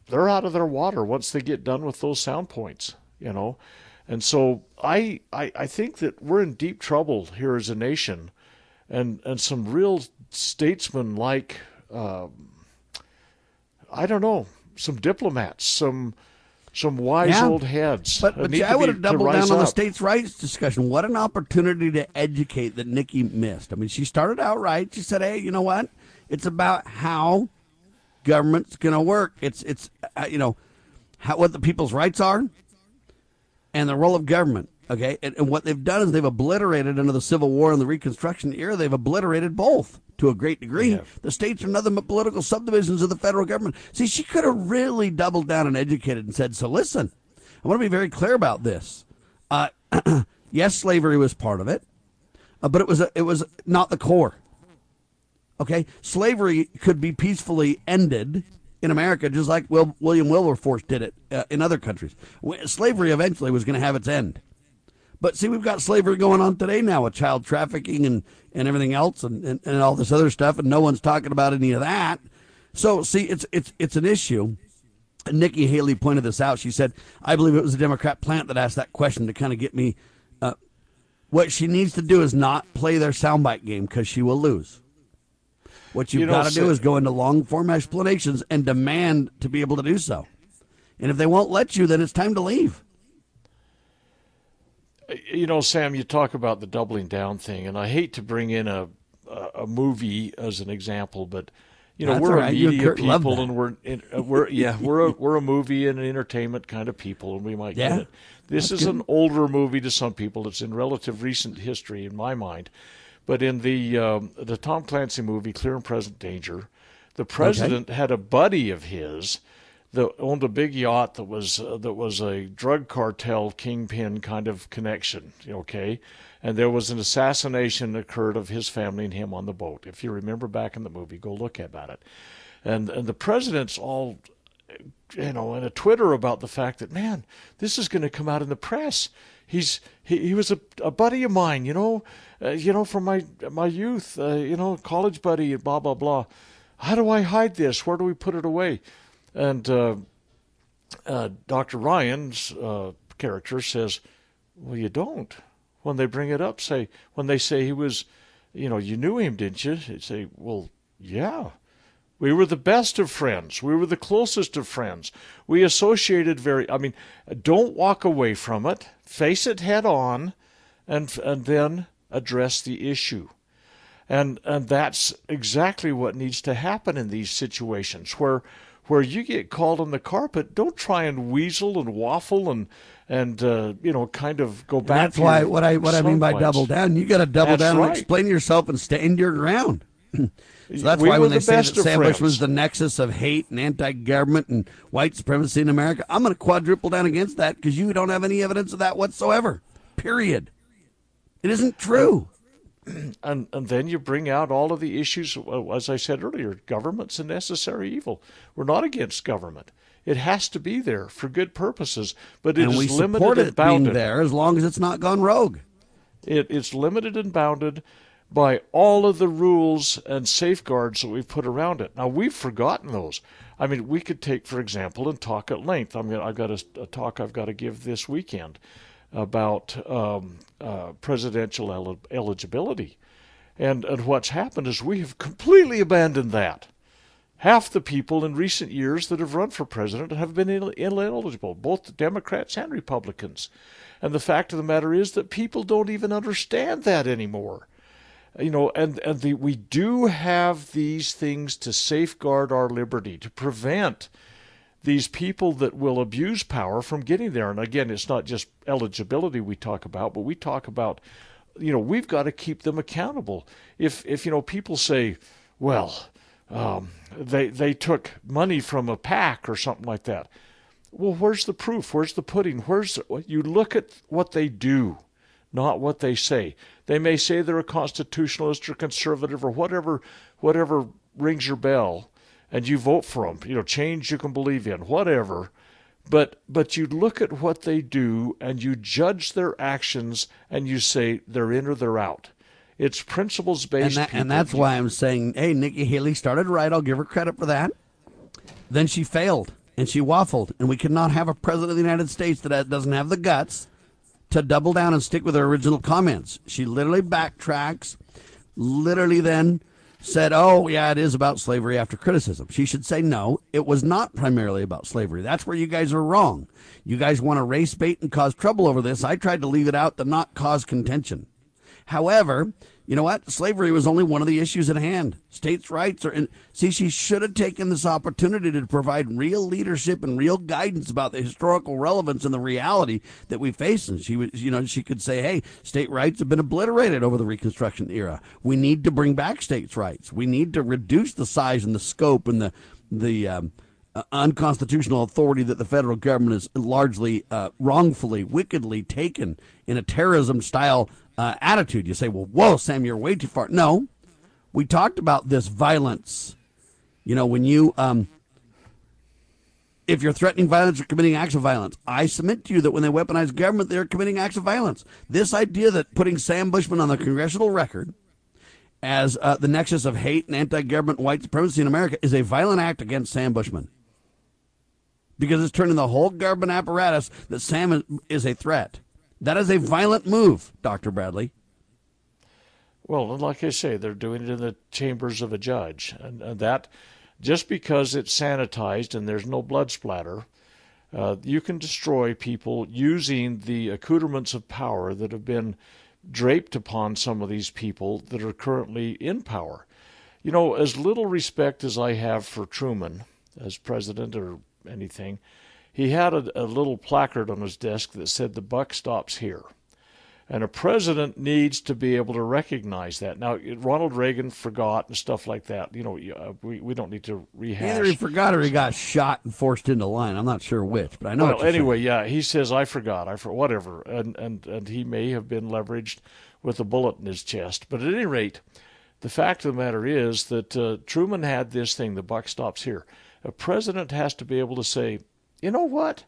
they're out of their water once they get done with those sound points, you know. And so I, I, I think that we're in deep trouble here as a nation, and and some real statesmen like uh, I don't know some diplomats, some some wise Yeah. old heads. But, but I would have doubled down on the states' rights discussion. What an opportunity to educate that Nikki missed. I mean, she started out right. She said, "Hey, you know what? It's about how government's going to work. It's it's uh, you know how what the people's rights are and the role of government." Okay, and, and what they've done is they've obliterated under the Civil War and the Reconstruction era. They've obliterated both to a great degree. Yeah. The states are nothing but political subdivisions of the federal government. See, she could have really doubled down and educated and said, "So listen, I want to be very clear about this. Uh, yes, slavery was part of it, uh, but it was a, it was not the core. Okay, slavery could be peacefully ended in America, just like Will, William Wilberforce did it uh, in other countries. W- Slavery eventually was going to have its end. But see, we've got slavery going on today now with child trafficking and, and everything else and, and, and all this other stuff, and no one's talking about any of that. So, see, it's it's it's an issue. And Nikki Haley pointed this out. She said, "I believe it was a Democrat plant that asked that question to kind of get me." Uh, what she needs to do is not play their soundbite game because she will lose. What you've You got to do is go into long form explanations and demand to be able to do so. And if they won't let you, then it's time to leave. You know, Sam, you talk about the doubling down thing, and I hate to bring in a a, movie as an example, but you know, That's we're right. Media people, and we're in, uh, we're yeah, we're a, we're a movie and an entertainment kind of people, and we might Yeah. get it. This That's is good. an older movie to some people. It's in relative recent history in my mind, but in the um, the Tom Clancy movie, Clear and Present Danger, the president had a buddy of his that owned a big yacht that was uh, that was a drug cartel kingpin kind of connection. Okay, and there was an assassination occurred of his family and him on the boat. If you remember back in the movie, go look about it. And and the president's all you know, in a Twitter about the fact that man, this is going to come out in the press. He's he, he was a, a buddy of mine, you know, uh, you know, from my my youth, uh, you know, college buddy, blah blah blah. How do I hide this? Where do we put it away? And uh, uh, Dr. Ryan's uh, character says, "Well, you don't." When they bring it up, say when they say he was, you know, you knew him, didn't you? They say, "Well, yeah." We were the best of friends. We were the closest of friends. We associated very. I mean, don't walk away from it. Face it head on, and and then address the issue. And and that's exactly what needs to happen in these situations where where you get called on the carpet. Don't try and weasel and waffle and and uh, you know kind of go And back. that's why what I what I mean by soundbites. double down. You got to double That's down right. and explain yourself and stand your ground. so that's We why when they the say that Sam Bush was the nexus of hate and anti-government and white supremacy in America, I'm going to quadruple down against that because you don't have any evidence of that whatsoever. Period. It isn't true. and and then you bring out all of the issues uh, as I said earlier government's a necessary evil we're not against government it has to be there for good purposes but it and is limited and it being bounded there as long as it's not gone rogue. it, it's limited and bounded by all of the rules and safeguards that we've put around it. Now we've forgotten those. I mean, we could take, for example, and talk at length. I'm gonna, I've got a, a talk I've got to give this weekend about um, uh, presidential el- eligibility, and and what's happened is we have completely abandoned that. Half the people in recent years that have run for president have been ill- ineligible, both Democrats and Republicans. And the fact of the matter is that people don't even understand that anymore. You know, and, and the, we do have these things to safeguard our liberty, to prevent these people that will abuse power from getting there. And again, it's not just eligibility we talk about, but we talk about, you know, we've got to keep them accountable. If if you know people say, well, um, they they took money from a PAC or something like that. Well, where's the proof? Where's the pudding? Where's the, you look at what they do, not what they say. They may say they're a constitutionalist or conservative or whatever whatever rings your bell and you vote for them. You know, change you can believe in, whatever. But but you look at what they do and you judge their actions and you say they're in or they're out. It's principles based. And, that, and that's why I'm saying, hey, Nikki Haley started right. I'll give her credit for that. Then she failed and she waffled, and we cannot have a president of the United States that doesn't have the guts to double down and stick with her original comments. She literally backtracks, literally then said, Oh, yeah, it is about slavery after criticism. She should say, No, it was not primarily about slavery. That's where you guys are wrong. You guys want to race bait and cause trouble over this. I tried to leave it out to not cause contention. However, you know what? Slavery was only one of the issues at hand. States' rights are in. See, she should have taken this opportunity to provide real leadership and real guidance about the historical relevance and the reality that we face. And she was, you know, she could say, hey, state rights have been obliterated over the Reconstruction era. We need to bring back states' rights. We need to reduce the size and the scope and the, the, um, uh, unconstitutional authority that the federal government has largely uh, wrongfully, wickedly taken in a terrorism style uh, attitude. You say, well, whoa, Sam, you're way too far. No, we talked about this violence. You know, when you, um, if you're threatening violence or committing acts of violence, I submit to you that when they weaponize government, they're committing acts of violence. This idea that putting Sam Bushman on the congressional record as uh, the nexus of hate and anti-government white supremacy in America is a violent act against Sam Bushman because it's turning the whole government apparatus that Sam is a threat. That is a violent move, Dr. Bradley. Well, like I say, they're doing it in the chambers of a judge. And, and that, just because it's sanitized and there's no blood splatter, uh, you can destroy people using the accoutrements of power that have been draped upon some of these people that are currently in power. You know, as little respect as I have for Truman as president or anything, he had a, a little placard on his desk that said, The buck stops here. And a president needs to be able to recognize that. Now, Ronald Reagan forgot and stuff like that. You know, uh, we, we don't need to rehash. Either he forgot or he got shot and forced into line. I'm not sure which, but I know. Well, anyway, saying. yeah, he says I forgot. I for whatever, and and and he may have been leveraged with a bullet in his chest. But at any rate, the fact of the matter is that uh, Truman had this thing: the buck stops here. A president has to be able to say, you know what?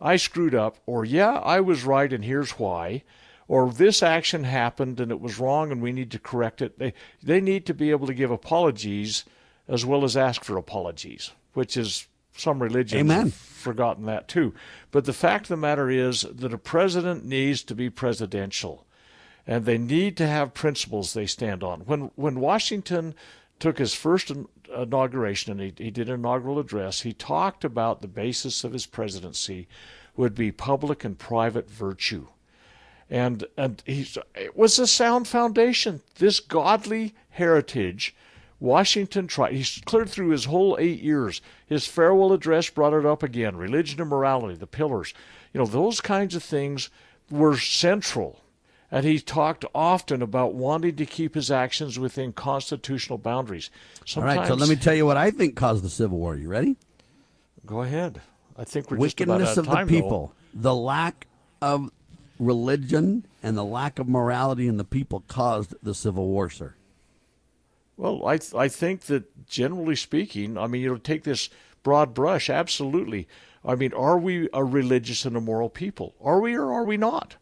I screwed up, or yeah, I was right and here's why, or this action happened and it was wrong and we need to correct it. They, they need to be able to give apologies as well as ask for apologies, which is some religions Amen. have forgotten that too. But the fact of the matter is that a president needs to be presidential and they need to have principles they stand on. When when Washington took his first inauguration and he, he did an inaugural address, he talked about the basis of his presidency would be public and private virtue. And, and he, it was a sound foundation. This godly heritage, Washington tried, he cleared through his whole eight years. His farewell address brought it up again religion and morality, the pillars. You know, those kinds of things were central and he talked often about wanting to keep his actions within constitutional boundaries. Sometimes, All right, so let me tell you what I think caused the Civil War. You ready? Go ahead. I think we're wickedness of, of time, the people, though. the lack of religion, and the lack of morality in the people caused the Civil War, sir. Well, I th- I think that generally speaking, I mean, you know, take this broad brush, absolutely. I mean, are we a religious and a moral people? Are we or are we not?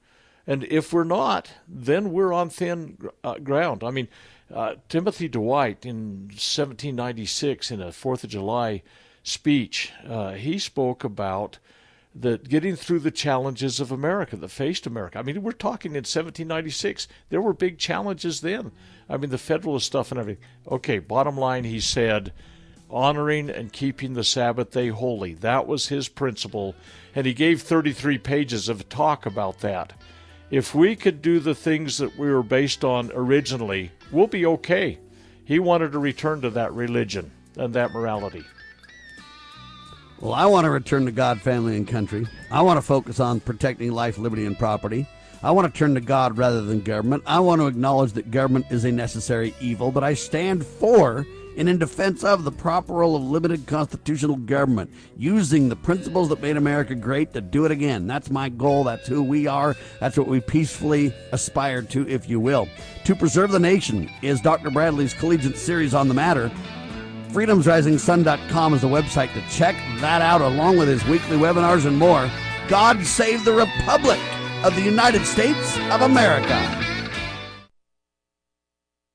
And if we're not, then we're on thin uh, ground. I mean, uh, Timothy Dwight in 1796 in a Fourth of July speech, uh, he spoke about the getting through the challenges of America that faced America. I mean, we're talking in 1796. There were big challenges then. I mean, the Federalist stuff and everything. Okay, bottom line, he said, honoring and keeping the Sabbath day holy. That was his principle, and he gave 33 pages of talk about that if we could do the things that we were based on originally, we'll be okay. He wanted to return to that religion and that morality. Well, I want to return to God, family, and country. I want to focus on protecting life, liberty, and property. I want to turn to God rather than government. I want to acknowledge that government is a necessary evil, but I stand for and in defense of the proper role of limited constitutional government, using the principles that made America great to do it again. That's my goal. That's who we are. That's what we peacefully aspire to, if you will. To Preserve the Nation is Dr. Bradley's collegiate series on the matter. FreedomsRisingSun.com is the website to check that out, along with his weekly webinars and more. God save the Republic of the United States of America.